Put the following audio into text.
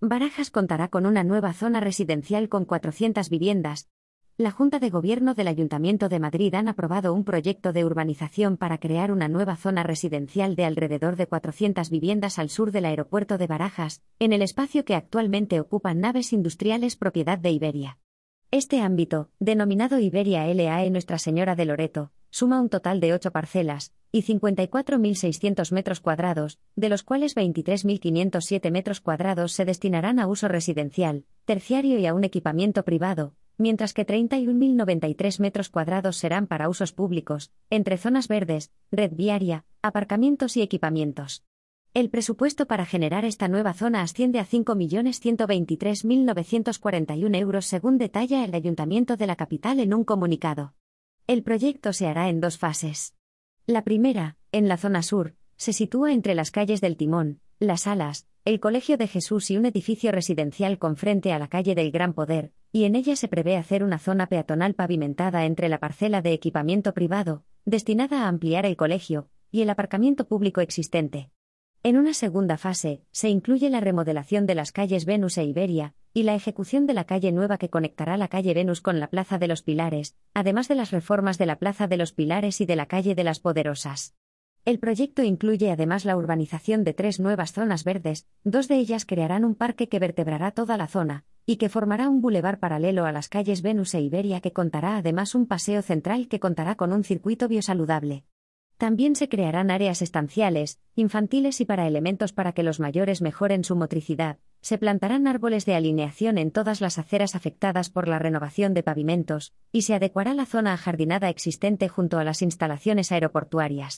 Barajas contará con una nueva zona residencial con 400 viviendas. La Junta de Gobierno del Ayuntamiento de Madrid han aprobado un proyecto de urbanización para crear una nueva zona residencial de alrededor de 400 viviendas al sur del aeropuerto de Barajas, en el espacio que actualmente ocupan naves industriales propiedad de Iberia. Este ámbito, denominado Iberia LAE Nuestra Señora de Loreto, suma un total de 8 parcelas, y 54.600 metros cuadrados, de los cuales 23.507 metros cuadrados se destinarán a uso residencial, terciario y a un equipamiento privado, mientras que 31.093 metros cuadrados serán para usos públicos, entre zonas verdes, red viaria, aparcamientos y equipamientos. El presupuesto para generar esta nueva zona asciende a 5.123.941 euros según detalla el Ayuntamiento de la capital en un comunicado. El proyecto se hará en dos fases. La primera, en la zona sur, se sitúa entre las calles del Timón, Las Alas, el Colegio de Jesús y un edificio residencial con frente a la calle del Gran Poder, y en ella se prevé hacer una zona peatonal pavimentada entre la parcela de equipamiento privado, destinada a ampliar el colegio, y el aparcamiento público existente. En una segunda fase, se incluye la remodelación de las calles Venus e Iberia, y la ejecución de la calle nueva que conectará la calle Venus con la Plaza de los Pilares, además de las reformas de la Plaza de los Pilares y de la calle de las Poderosas. El proyecto incluye además la urbanización de tres nuevas zonas verdes, dos de ellas crearán un parque que vertebrará toda la zona, y que formará un bulevar paralelo a las calles Venus e Iberia que contará además un paseo central que contará con un circuito biosaludable. También se crearán áreas estanciales, infantiles y para elementos para que los mayores mejoren su motricidad. Se plantarán árboles de alineación en todas las aceras afectadas por la renovación de pavimentos, y se adecuará la zona ajardinada existente junto a las instalaciones aeroportuarias.